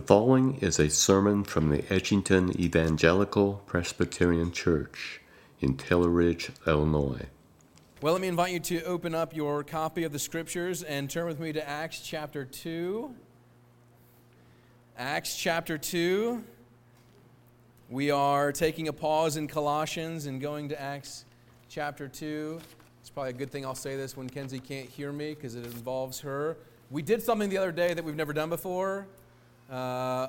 The following is a sermon from the Edgington Evangelical Presbyterian Church in Taylor Ridge, Illinois. Well, let me invite you to open up your copy of the scriptures and turn with me to Acts chapter 2. Acts chapter 2. We are taking a pause in Colossians and going to Acts chapter 2. It's probably a good thing I'll say this when Kenzie can't hear me because it involves her. We did something the other day that we've never done before uh,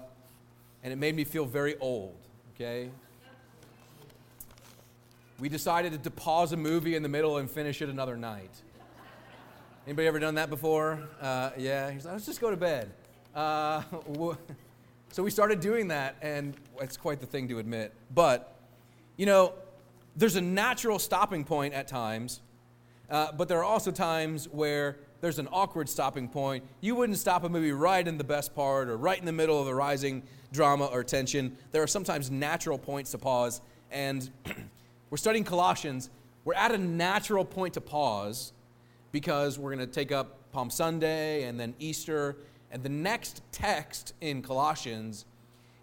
and it made me feel very old, okay? We decided to pause a movie in the middle and finish it another night. Anybody ever done that before? Uh, yeah, he's like, let's just go to bed. Uh, so we started doing that, and it's quite the thing to admit. But, you know, there's a natural stopping point at times, uh, but there are also times where there's an awkward stopping point. You wouldn't stop a movie right in the best part or right in the middle of the rising drama or tension. There are sometimes natural points to pause. And we're studying Colossians. We're at a natural point to pause because we're going to take up Palm Sunday and then Easter. And the next text in Colossians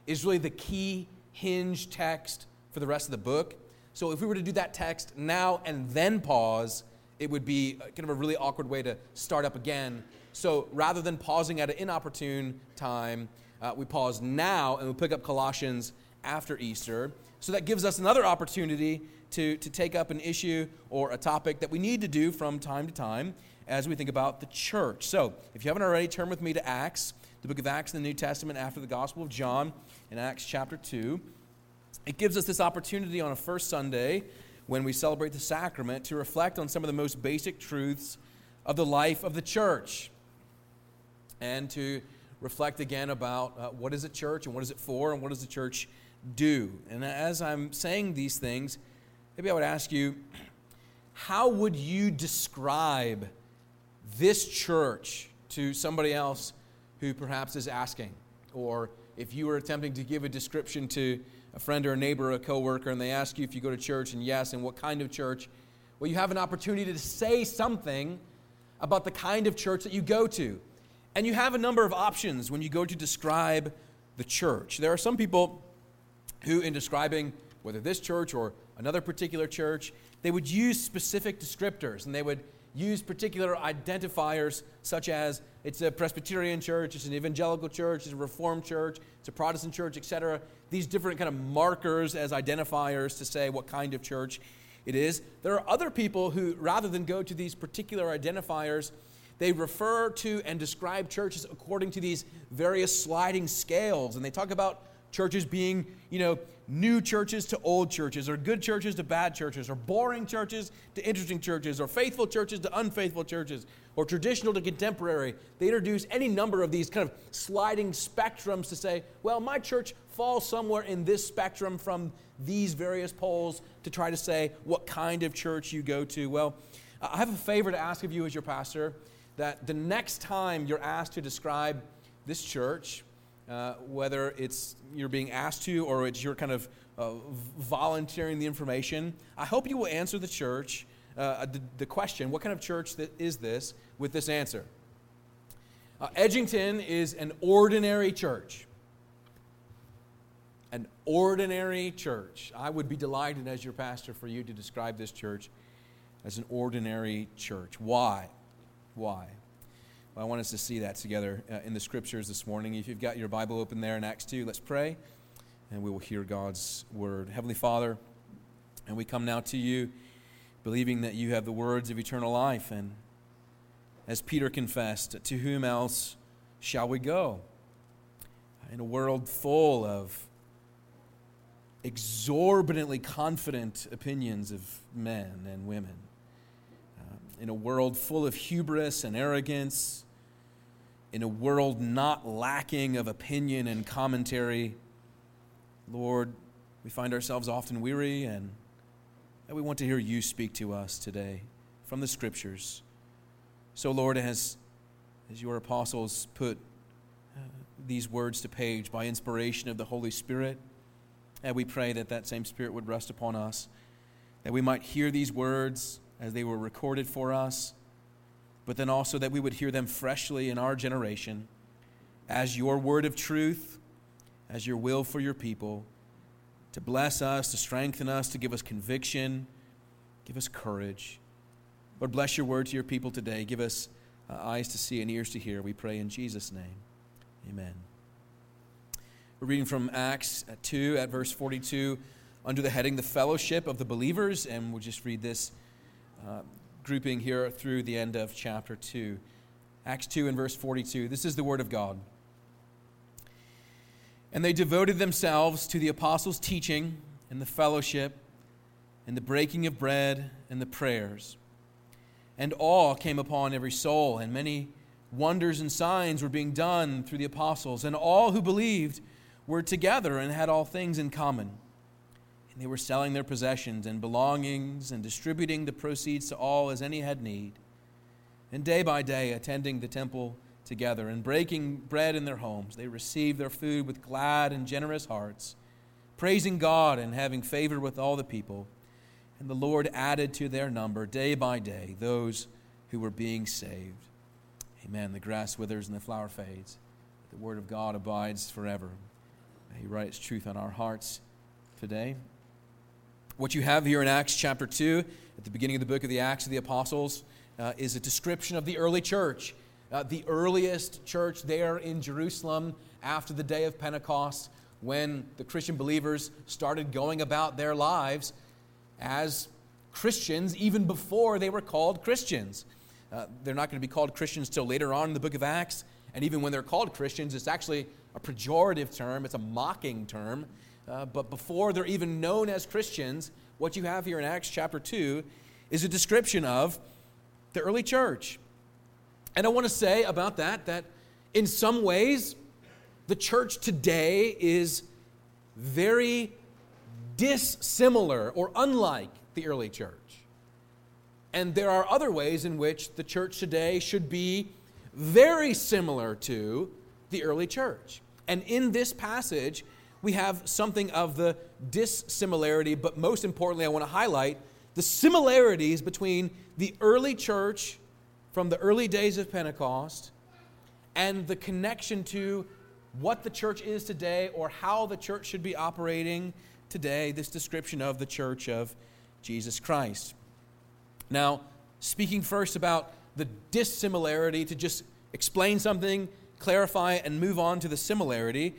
is really the key hinge text for the rest of the book. So if we were to do that text now and then pause, it would be kind of a really awkward way to start up again. So rather than pausing at an inopportune time, uh, we pause now and we pick up Colossians after Easter. So that gives us another opportunity to, to take up an issue or a topic that we need to do from time to time as we think about the church. So if you haven't already, turn with me to Acts, the book of Acts in the New Testament after the Gospel of John in Acts chapter 2. It gives us this opportunity on a first Sunday when we celebrate the sacrament to reflect on some of the most basic truths of the life of the church and to reflect again about uh, what is a church and what is it for and what does the church do. And as I'm saying these things, maybe I would ask you, how would you describe this church to somebody else who perhaps is asking? Or if you were attempting to give a description to a friend or a neighbor or a coworker and they ask you if you go to church and yes and what kind of church well you have an opportunity to say something about the kind of church that you go to. And you have a number of options when you go to describe the church. There are some people who in describing whether this church or another particular church they would use specific descriptors and they would use particular identifiers such as it's a Presbyterian church, it's an evangelical church, it's a Reformed church, it's a Protestant church, etc. These different kind of markers as identifiers to say what kind of church it is. There are other people who, rather than go to these particular identifiers, they refer to and describe churches according to these various sliding scales. And they talk about churches being, you know, new churches to old churches, or good churches to bad churches, or boring churches to interesting churches, or faithful churches to unfaithful churches, or traditional to contemporary. They introduce any number of these kind of sliding spectrums to say, well, my church falls somewhere in this spectrum from these various poles to try to say what kind of church you go to. Well, I have a favor to ask of you as your pastor that the next time you're asked to describe this church, uh, whether it's you're being asked to or it's you're kind of uh, volunteering the information. I hope you will answer the church, uh, the, the, question, what kind of church that is this, with this answer. Uh, Edgington is an ordinary church. An ordinary church. I would be delighted as your pastor for you to describe this church as an ordinary church. Why? Why? I want us to see that together uh, in the scriptures this morning. If you've got your Bible open there in Acts 2, let's pray and we will hear God's word. Heavenly Father, and we come now to you believing that you have the words of eternal life. And as Peter confessed, to whom else shall we go? In a world full of exorbitantly confident opinions of men and women, um, in a world full of hubris and arrogance, in a world not lacking of opinion and commentary, Lord, we find ourselves often weary and, and we want to hear you speak to us today from the scriptures. So, Lord, as, as your apostles put uh, these words to page by inspiration of the Holy Spirit, and we pray that that same Spirit would rest upon us, that we might hear these words as they were recorded for us but then also that we would hear them freshly in our generation as your word of truth, as your will for your people, to bless us, to strengthen us, to give us conviction, give us courage. Lord, bless your word to your people today. Give us uh, eyes to see and ears to hear. We pray in Jesus' name. Amen. We're reading from Acts 2 at verse 42 under the heading The Fellowship of the Believers, and we'll just read this uh, grouping here through the end of chapter 2. Acts 2 and verse 42. This is the Word of God. And they devoted themselves to the apostles' teaching and the fellowship and the breaking of bread and the prayers. And awe came upon every soul, and many wonders and signs were being done through the apostles. And all who believed were together and had all things in common. They were selling their possessions and belongings and distributing the proceeds to all as any had need. And day by day, attending the temple together and breaking bread in their homes, they received their food with glad and generous hearts, praising God and having favor with all the people. And the Lord added to their number day by day those who were being saved. Amen. The grass withers and the flower fades. but The word of God abides forever. May He write truth on our hearts today. What you have here in Acts chapter 2, at the beginning of the book of the Acts of the Apostles, uh, is a description of the early church. Uh, the earliest church there in Jerusalem after the day of Pentecost, when the Christian believers started going about their lives as Christians even before they were called Christians. Uh, they're not going to be called Christians till later on in the book of Acts. And even when they're called Christians, it's actually a pejorative term, it's a mocking term. Uh, but before they're even known as Christians, what you have here in Acts chapter 2 is a description of the early church. And I want to say about that that in some ways, the church today is very dissimilar or unlike the early church. And there are other ways in which the church today should be very similar to the early church. And in this passage, we have something of the dissimilarity, but most importantly, I want to highlight the similarities between the early church from the early days of Pentecost and the connection to what the church is today or how the church should be operating today, this description of the church of Jesus Christ. Now, speaking first about the dissimilarity, to just explain something, clarify, and move on to the similarity,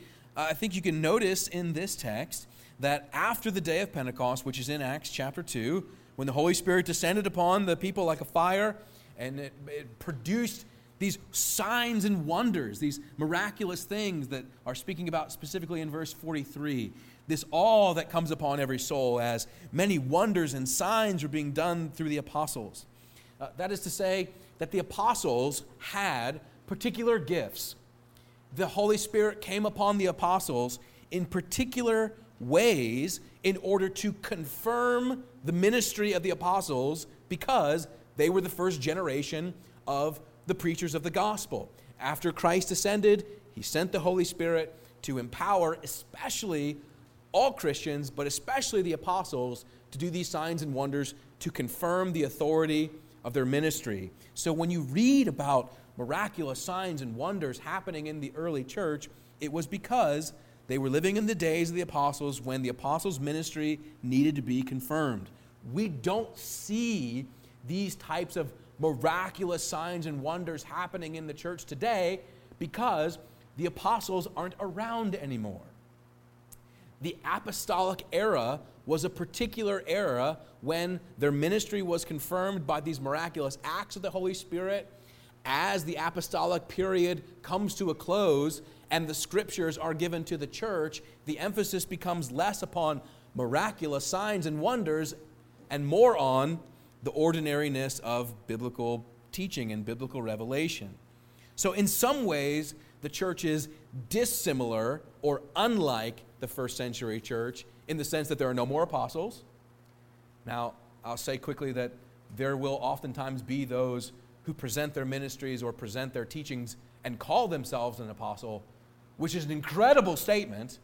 I think you can notice in this text that after the day of Pentecost, which is in Acts chapter 2, when the Holy Spirit descended upon the people like a fire and it, it produced these signs and wonders, these miraculous things that are speaking about specifically in verse 43 this all that comes upon every soul as many wonders and signs are being done through the apostles. Uh, that is to say, that the apostles had particular gifts. The Holy Spirit came upon the apostles in particular ways in order to confirm the ministry of the apostles because they were the first generation of the preachers of the gospel. After Christ ascended, he sent the Holy Spirit to empower, especially all Christians, but especially the apostles, to do these signs and wonders to confirm the authority of their ministry. So when you read about miraculous signs and wonders happening in the early church, it was because they were living in the days of the apostles when the apostles' ministry needed to be confirmed. We don't see these types of miraculous signs and wonders happening in the church today because the apostles aren't around anymore the apostolic era was a particular era when their ministry was confirmed by these miraculous acts of the Holy Spirit. As the apostolic period comes to a close and the scriptures are given to the church, the emphasis becomes less upon miraculous signs and wonders and more on the ordinariness of biblical teaching and biblical revelation. So, in some ways, the church is dissimilar or unlike the first century church in the sense that there are no more apostles. Now, I'll say quickly that there will oftentimes be those who present their ministries or present their teachings and call themselves an apostle, which is an incredible statement,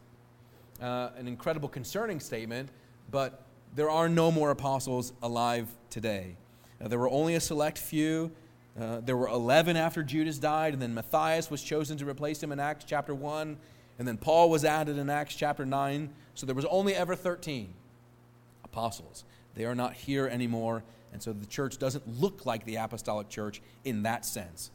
uh, an incredible concerning statement, but there are no more apostles alive today. Now, there were only a select few. Uh, there were 11 after Judas died, and then Matthias was chosen to replace him in Acts chapter 1. And then Paul was added in Acts chapter 9. So there was only ever 13 apostles. They are not here anymore. And so the church doesn't look like the apostolic church in that sense.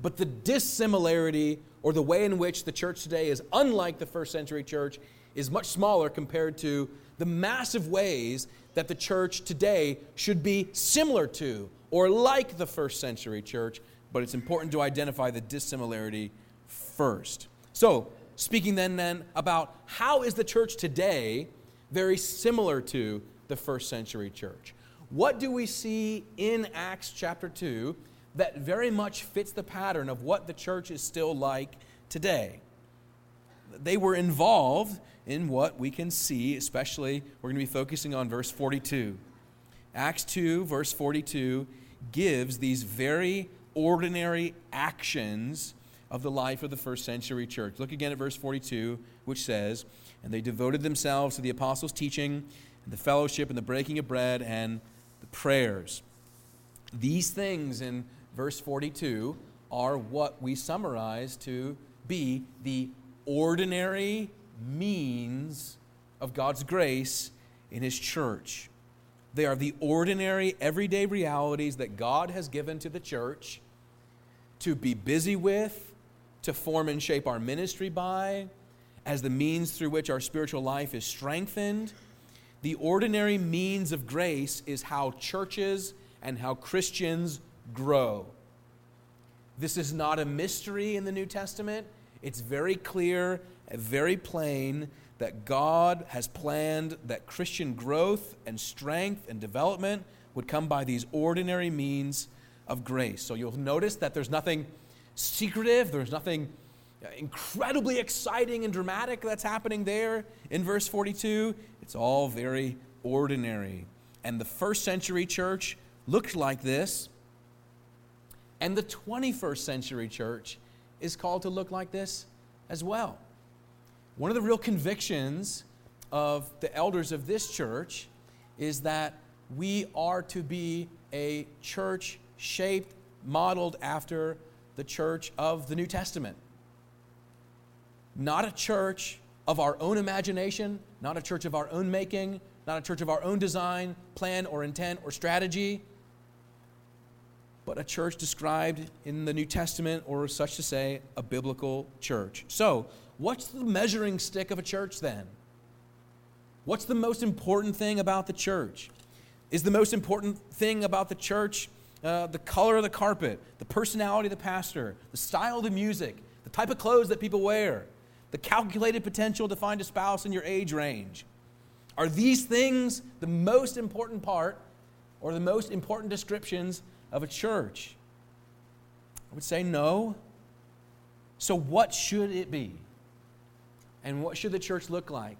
But the dissimilarity or the way in which the church today is unlike the first century church is much smaller compared to the massive ways that the church today should be similar to or like the first century church. But it's important to identify the dissimilarity first. So, speaking then, then about how is the church today very similar to the first century church? What do we see in Acts chapter 2 that very much fits the pattern of what the church is still like today? They were involved in what we can see, especially we're going to be focusing on verse 42. Acts 2, verse 42, gives these very ordinary actions of the life of the first century church. Look again at verse 42, which says, And they devoted themselves to the apostles' teaching, and the fellowship, and the breaking of bread, and prayers. These things in verse 42 are what we summarize to be the ordinary means of God's grace in His church. They are the ordinary, everyday realities that God has given to the church to be busy with, to form and shape our ministry by, as the means through which our spiritual life is strengthened. The ordinary means of grace is how churches and how Christians grow. This is not a mystery in the New Testament. It's very clear, very plain that God has planned that Christian growth and strength and development would come by these ordinary means of grace. So you'll notice that there's nothing secretive, there's nothing incredibly exciting and dramatic that's happening there in verse 42. It's all very ordinary. And the first century church looked like this. And the 21st century church is called to look like this as well. One of the real convictions of the elders of this church is that we are to be a church shaped, modeled after the church of the New Testament. Not a church of our own imagination, not a church of our own making, not a church of our own design, plan, or intent, or strategy, but a church described in the New Testament, or such to say, a biblical church. So, what's the measuring stick of a church then? What's the most important thing about the church? Is the most important thing about the church uh, the color of the carpet, the personality of the pastor, the style of the music, the type of clothes that people wear, the calculated potential to find a spouse in your age range? Are these things the most important part or the most important descriptions of a church? I would say no. So, what should it be? And what should the church look like?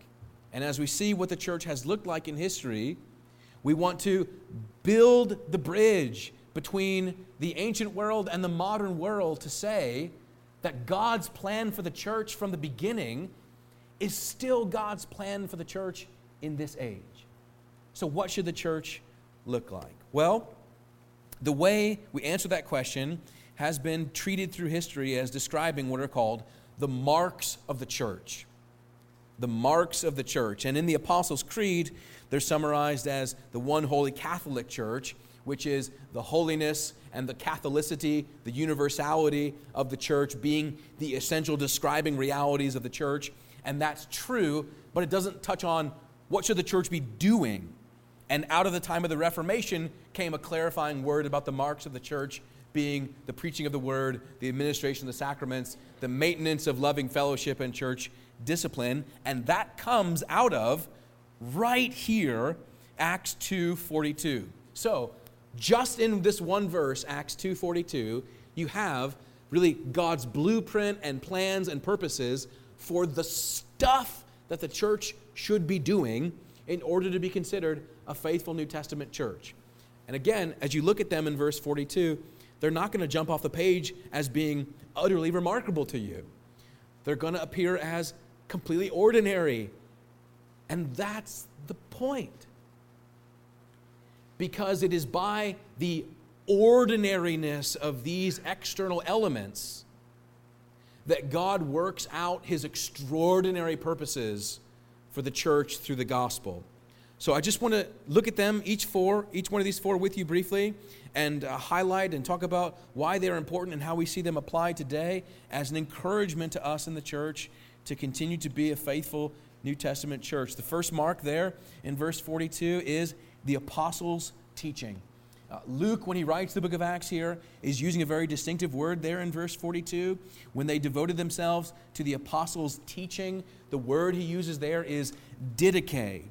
And as we see what the church has looked like in history, we want to build the bridge between the ancient world and the modern world to say that God's plan for the church from the beginning is still God's plan for the church in this age. So, what should the church look like? Well, the way we answer that question has been treated through history as describing what are called the marks of the church. The marks of the church. And in the Apostles' Creed, they're summarized as the one holy Catholic Church which is the holiness and the Catholicity, the universality of the church being the essential describing realities of the church. And that's true, but it doesn't touch on what should the church be doing. And out of the time of the Reformation came a clarifying word about the marks of the church being the preaching of the word, the administration of the sacraments, the maintenance of loving fellowship and church discipline. And that comes out of right here, Acts 2:42. So, just in this one verse, Acts 2:42, you have really God's blueprint and plans and purposes for the stuff that the church should be doing in order to be considered a faithful New Testament church. And again, as you look at them in verse 42, they're not going to jump off the page as being utterly remarkable to you. They're going to appear as completely ordinary. And that's the point because it is by the ordinariness of these external elements that God works out his extraordinary purposes for the church through the gospel. So I just want to look at them, each four, each one of these four with you briefly, and uh, highlight and talk about why they're important and how we see them applied today as an encouragement to us in the church to continue to be a faithful New Testament church. The first mark there in verse 42 is the apostles' teaching. Uh, Luke, when he writes the book of Acts here, is using a very distinctive word there in verse 42. When they devoted themselves to the apostles' teaching, the word he uses there is didache.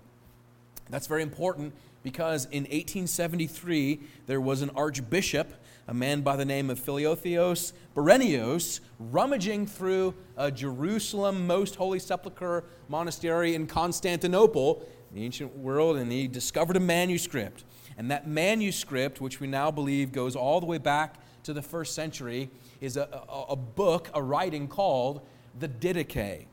That's very important because in 1873 there was an archbishop, a man by the name of Philotheos Bryennios, rummaging through a Jerusalem Most Holy Sepulchre monastery in Constantinople, the ancient world, and he discovered a manuscript. And that manuscript, which we now believe goes all the way back to the first century, is a, a, a book, a writing called the Didache.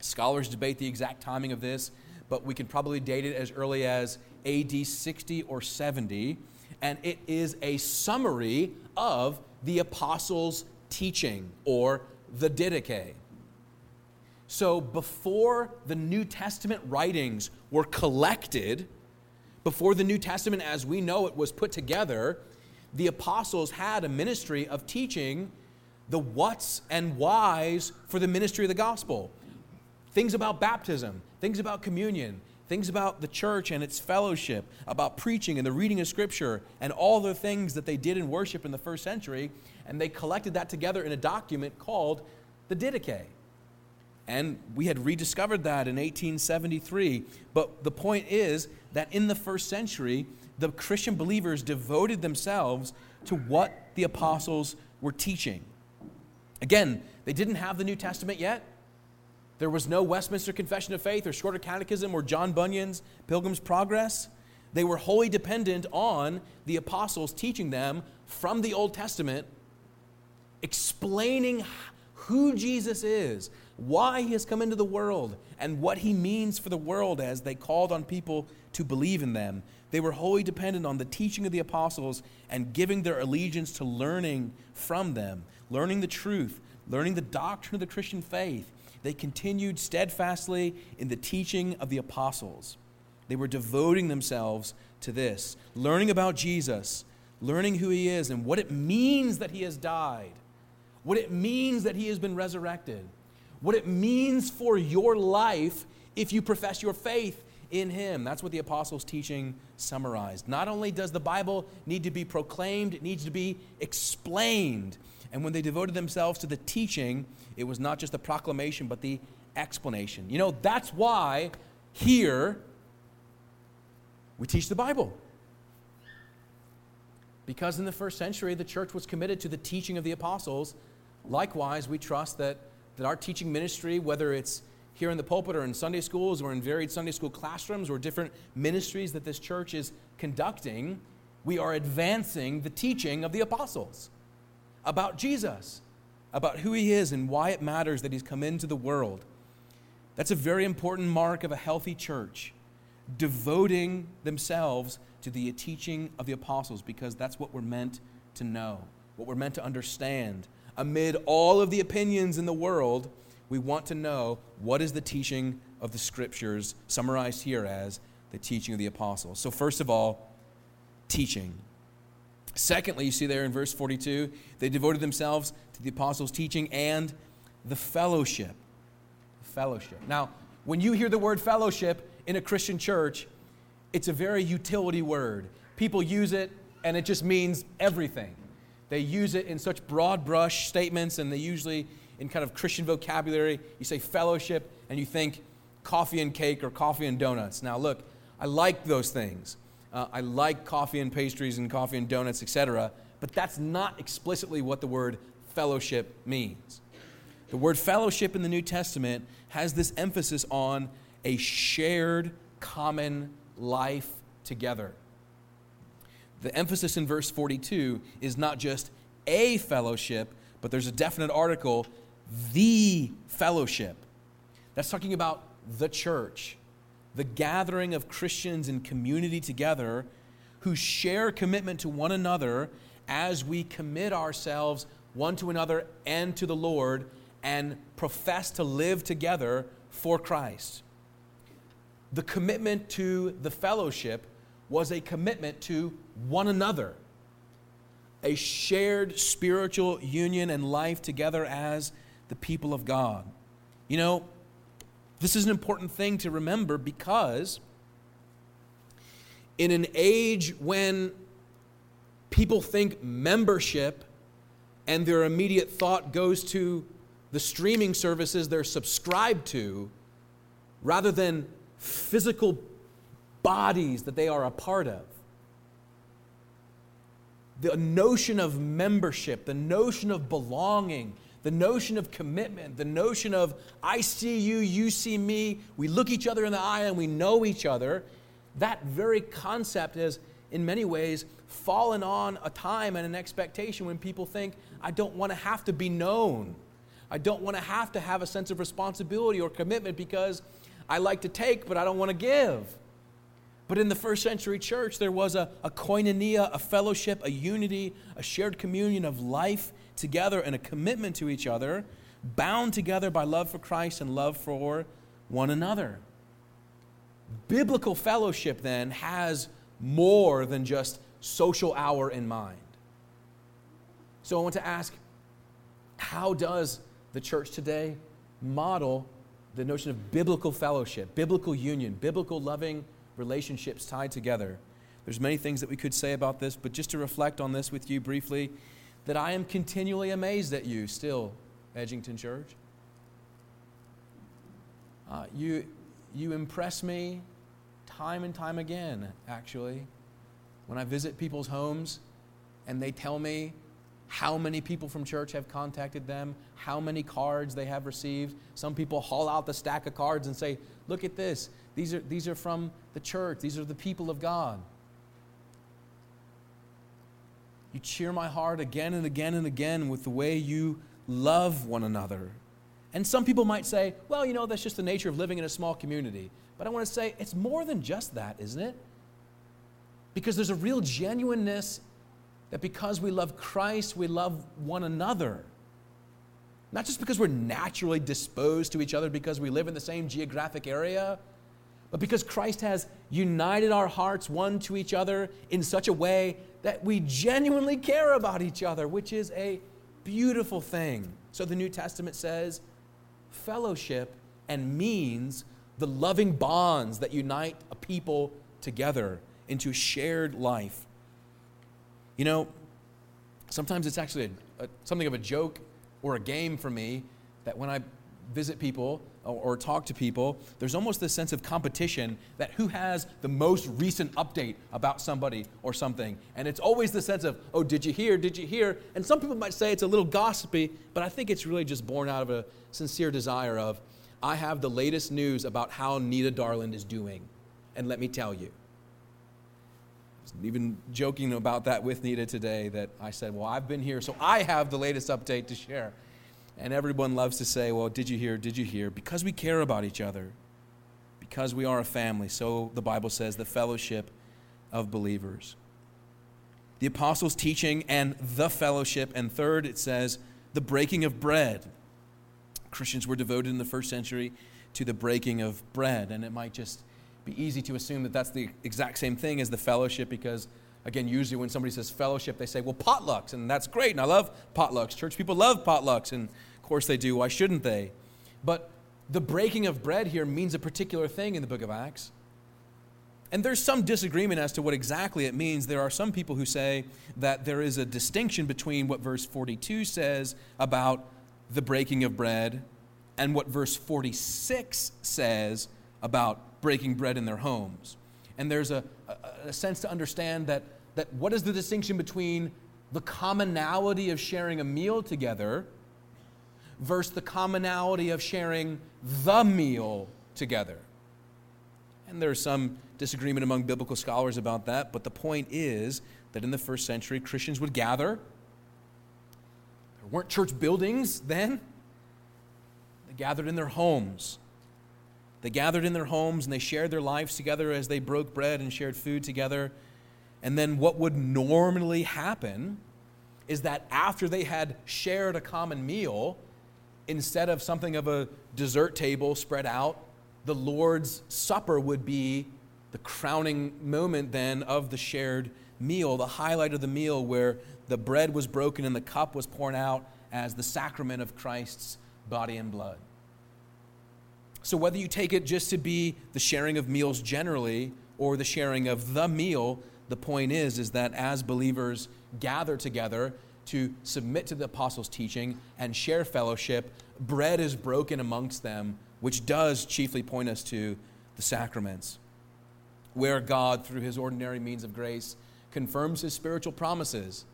Scholars debate the exact timing of this, but we can probably date it as early as AD 60 or 70. And it is a summary of the apostles' teaching or the Didache. So before the New Testament writings were collected, before the New Testament as we know it was put together, the apostles had a ministry of teaching the what's and whys for the ministry of the gospel. Things about baptism, things about communion, things about the church and its fellowship, about preaching and the reading of Scripture, and all the things that they did in worship in the first century. And they collected that together in a document called the Didache. And we had rediscovered that in 1873. But the point is that in the first century, the Christian believers devoted themselves to what the apostles were teaching. Again, they didn't have the New Testament yet. There was no Westminster Confession of Faith or Shorter Catechism or John Bunyan's Pilgrim's Progress. They were wholly dependent on the apostles teaching them from the Old Testament, explaining who Jesus is, why he has come into the world, and what he means for the world as they called on people to believe in them. They were wholly dependent on the teaching of the apostles and giving their allegiance to learning from them, learning the truth, learning the doctrine of the Christian faith. They continued steadfastly in the teaching of the apostles. They were devoting themselves to this, learning about Jesus, learning who he is and what it means that he has died, what it means that he has been resurrected, what it means for your life if you profess your faith in him. That's what the apostles' teaching summarized. Not only does the Bible need to be proclaimed, it needs to be explained. And when they devoted themselves to the teaching, it was not just the proclamation, but the explanation. You know, that's why here we teach the Bible. Because in the first century, the church was committed to the teaching of the apostles. Likewise, we trust that, that our teaching ministry, whether it's here in the pulpit or in Sunday schools or in varied Sunday school classrooms or different ministries that this church is conducting, we are advancing the teaching of the apostles about Jesus, about who he is and why it matters that he's come into the world. That's a very important mark of a healthy church, devoting themselves to the teaching of the apostles because that's what we're meant to know, what we're meant to understand. Amid all of the opinions in the world, we want to know what is the teaching of the scriptures, summarized here as the teaching of the apostles. So, first of all, teaching. Secondly, you see there in verse 42, they devoted themselves to the apostles' teaching and the fellowship. Fellowship. Now, when you hear the word fellowship in a Christian church, it's a very utility word. People use it, and it just means everything. They use it in such broad brush statements, and they usually in kind of Christian vocabulary, you say fellowship and you think coffee and cake or coffee and donuts. Now, look, I like those things. Uh, I like coffee and pastries and coffee and donuts, etc. But that's not explicitly what the word fellowship means. The word fellowship in the New Testament has this emphasis on a shared common life together. The emphasis in verse 42 is not just a fellowship, but there's a definite article the fellowship. That's talking about the church, the gathering of Christians in community together who share commitment to one another as we commit ourselves one to another and to the Lord and profess to live together for Christ. The commitment to the fellowship was a commitment to one another, a shared spiritual union and life together as the people of God. You know, this is an important thing to remember because in an age when people think membership and their immediate thought goes to the streaming services they're subscribed to rather than physical bodies that they are a part of. The notion of membership, the notion of belonging, the notion of commitment, the notion of I see you, you see me, we look each other in the eye and we know each other, that very concept has, in many ways, fallen on a time and an expectation when people think, I don't want to have to be known. I don't want to have to have a sense of responsibility or commitment because I like to take, but I don't want to give. But in the first century church, there was a, a koinonia, a fellowship, a unity, a shared communion of life together and a commitment to each other, bound together by love for Christ and love for one another. Biblical fellowship then has more than just social hour in mind. So I want to ask how does the church today model the notion of biblical fellowship, biblical union, biblical loving relationships tied together? There's many things that we could say about this, but just to reflect on this with you briefly, that I am continually amazed at you still, Edgington Church. Uh, you, you impress me time and time again, actually. When I visit people's homes and they tell me how many people from church have contacted them, how many cards they have received. Some people haul out the stack of cards and say, Look at this. These are, these are from the church, these are the people of God. You cheer my heart again and again and again with the way you love one another. And some people might say, well, you know, that's just the nature of living in a small community. But I want to say it's more than just that, isn't it? Because there's a real genuineness that because we love Christ, we love one another. Not just because we're naturally disposed to each other because we live in the same geographic area, but because Christ has united our hearts one to each other in such a way that we genuinely care about each other, which is a beautiful thing. So the New Testament says fellowship and means the loving bonds that unite a people together into shared life. You know, sometimes it's actually a, a, something of a joke or a game for me that when I visit people or, talk to people, there's almost this sense of competition that who has the most recent update about somebody or something. And it's always the sense of, oh, did you hear? Did you hear? And some people might say it's a little gossipy, but I think it's really just born out of a sincere desire of, I have the latest news about how Nita Darland is doing. And let me tell you. Even joking about that with Nita today, that I said, Well, I've been here, so I have the latest update to share. And everyone loves to say, Well, did you hear? Did you hear? Because we care about each other, because we are a family. So the Bible says the fellowship of believers. The apostles' teaching and the fellowship. And third, it says the breaking of bread. Christians were devoted in the first century to the breaking of bread. And it might just be easy to assume that that's the exact same thing as the fellowship because, again, usually when somebody says fellowship, they say, well, potlucks. And that's great. And I love potlucks. Church people love potlucks. And of course they do. Why shouldn't they? But the breaking of bread here means a particular thing in the book of Acts. And there's some disagreement as to what exactly it means. There are some people who say that there is a distinction between what verse 42 says about the breaking of bread and what verse 46 says about breaking bread in their homes. And there's a, a, a, sense to understand that, that what is the distinction between the commonality of sharing a meal together versus the commonality of sharing the meal together. And there's some disagreement among biblical scholars about that, but the point is that in the first century, Christians would gather There weren't church buildings then. They gathered in their homes. They gathered in their homes and they shared their lives together as they broke bread and shared food together. And then what would normally happen is that after they had shared a common meal, instead of something of a dessert table spread out, the Lord's Supper would be the crowning moment then of the shared meal, the highlight of the meal where the bread was broken and the cup was poured out as the sacrament of Christ's body and blood. So, whether you take it just to be the sharing of meals generally or the sharing of the meal, the point is, is that as believers gather together to submit to the apostles' teaching and share fellowship, bread is broken amongst them, which does chiefly point us to the sacraments, where God, through his ordinary means of grace, confirms his spiritual promises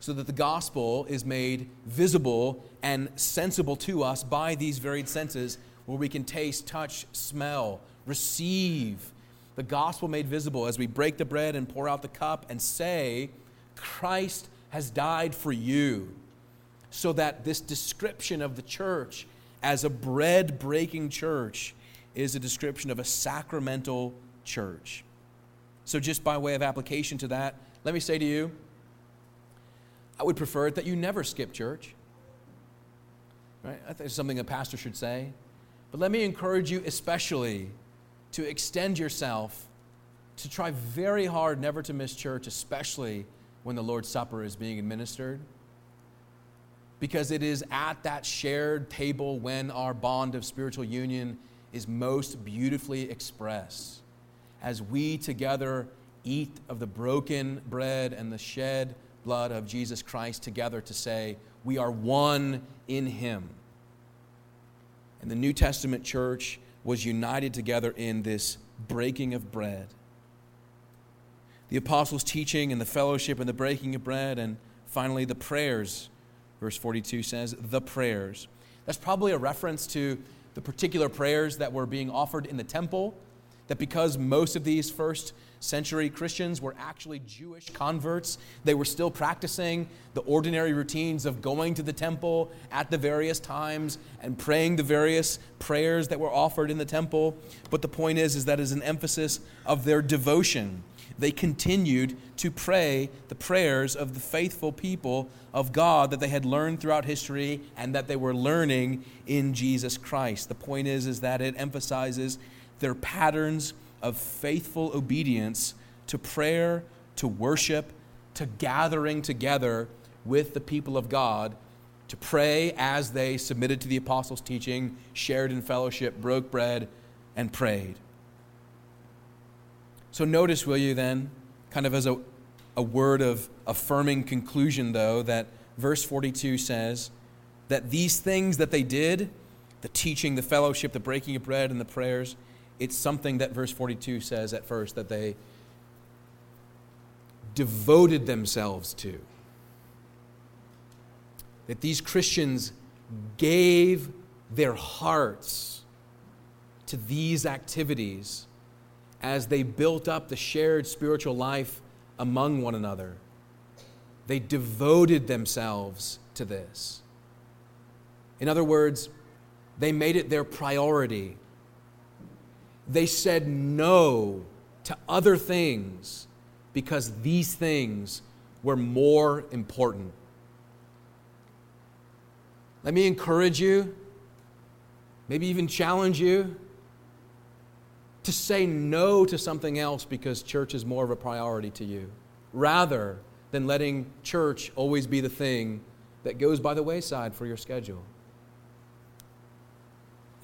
so that the gospel is made visible and sensible to us by these varied senses where we can taste, touch, smell, receive the gospel made visible as we break the bread and pour out the cup and say, Christ has died for you. So that this description of the church as a bread breaking church is a description of a sacramental church. So, just by way of application to that, let me say to you, I would prefer it that you never skip church. Right? I think it's something a pastor should say. But let me encourage you, especially, to extend yourself to try very hard never to miss church, especially when the Lord's Supper is being administered. Because it is at that shared table when our bond of spiritual union is most beautifully expressed. As we together eat of the broken bread and the shed blood of Jesus Christ together to say, we are one in Him. And the New Testament church was united together in this breaking of bread. The apostles' teaching and the fellowship and the breaking of bread, and finally the prayers. Verse 42 says, the prayers. That's probably a reference to the particular prayers that were being offered in the temple. That because most of these first century Christians were actually Jewish converts. They were still practicing the ordinary routines of going to the temple at the various times and praying the various prayers that were offered in the temple. But the point is, is that is an emphasis of their devotion. They continued to pray the prayers of the faithful people of God that they had learned throughout history and that they were learning in Jesus Christ. The point is, is that it emphasizes their patterns of faithful obedience to prayer, to worship, to gathering together with the people of God to pray as they submitted to the apostles' teaching, shared in fellowship, broke bread, and prayed. So, notice, will you then, kind of as a, a word of affirming conclusion, though, that verse 42 says that these things that they did, the teaching, the fellowship, the breaking of bread, and the prayers, it's something that verse 42 says at first that they devoted themselves to. That these Christians gave their hearts to these activities as they built up the shared spiritual life among one another. They devoted themselves to this. In other words, they made it their priority they said no to other things because these things were more important. Let me encourage you, maybe even challenge you to say no to something else because church is more of a priority to you, rather than letting church always be the thing that goes by the wayside for your schedule.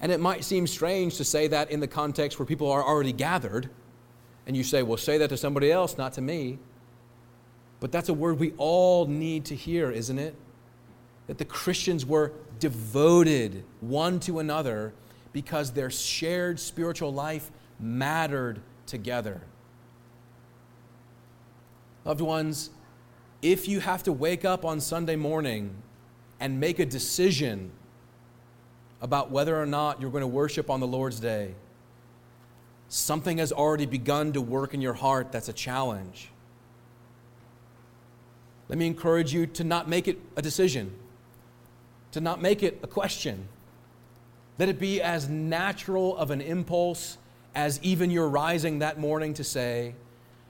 And it might seem strange to say that in the context where people are already gathered. And you say, well, say that to somebody else, not to me. But that's a word we all need to hear, isn't it? That the Christians were devoted one to another because their shared spiritual life mattered together. Loved ones, if you have to wake up on Sunday morning and make a decision about whether or not you're going to worship on the Lord's day, something has already begun to work in your heart that's a challenge. Let me encourage you to not make it a decision, to not make it a question. Let it be as natural of an impulse as even your rising that morning to say,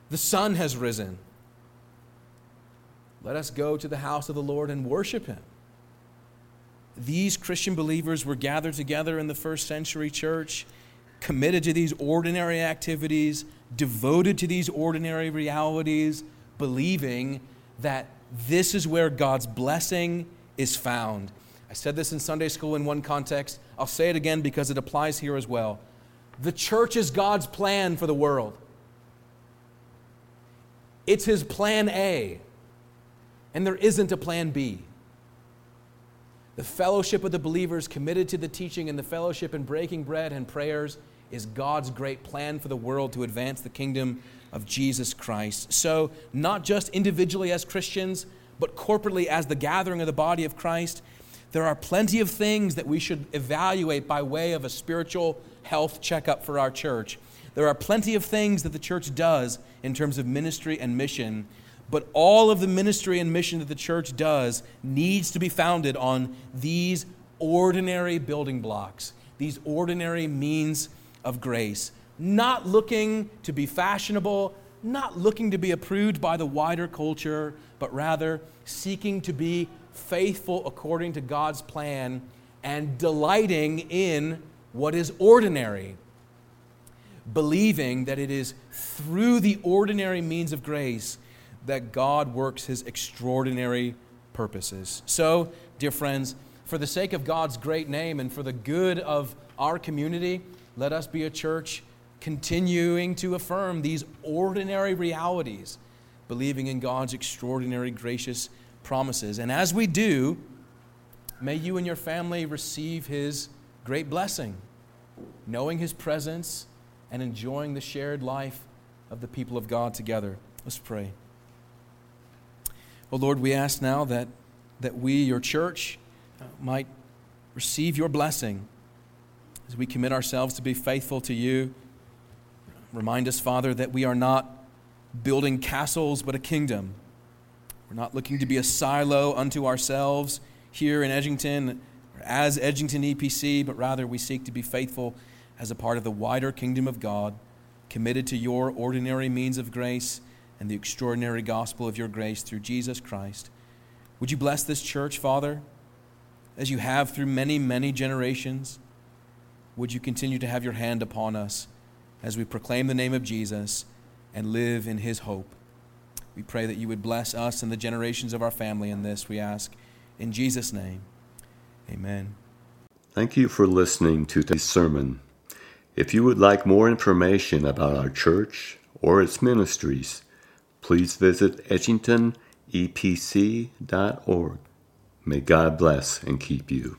The sun has risen. Let us go to the house of the Lord and worship him. These Christian believers were gathered together in the first century church, committed to these ordinary activities, devoted to these ordinary realities, believing that this is where God's blessing is found. I said this in Sunday school in one context. I'll say it again because it applies here as well. The church is God's plan for the world. It's his plan A, and there isn't a plan B. The fellowship of the believers committed to the teaching and the fellowship and breaking bread and prayers is God's great plan for the world to advance the kingdom of Jesus Christ. So, not just individually as Christians, but corporately as the gathering of the body of Christ, there are plenty of things that we should evaluate by way of a spiritual health checkup for our church. There are plenty of things that the church does in terms of ministry and mission, but all of the ministry and mission that the church does needs to be founded on these ordinary building blocks, these ordinary means of grace. Not looking to be fashionable, not looking to be approved by the wider culture, but rather seeking to be faithful according to God's plan and delighting in what is ordinary, believing that it is through the ordinary means of grace that God works his extraordinary purposes. So, dear friends, for the sake of God's great name and for the good of our community, let us be a church continuing to affirm these ordinary realities, believing in God's extraordinary gracious promises. And as we do, may you and your family receive his great blessing, knowing his presence and enjoying the shared life of the people of God together. Let's pray. Well, Lord, we ask now that, that we, your church, uh, might receive your blessing as we commit ourselves to be faithful to you. Remind us, Father, that we are not building castles but a kingdom. We're not looking to be a silo unto ourselves here in Edgington as Edgington EPC, but rather we seek to be faithful as a part of the wider kingdom of God, committed to your ordinary means of grace and the extraordinary gospel of your grace through Jesus Christ. Would you bless this church, Father, as you have through many, many generations? Would you continue to have your hand upon us as we proclaim the name of Jesus and live in his hope? We pray that you would bless us and the generations of our family in this, we ask. In Jesus' name, amen. Thank you for listening to this sermon. If you would like more information about our church or its ministries, please visit edgingtonepc.org. May God bless and keep you.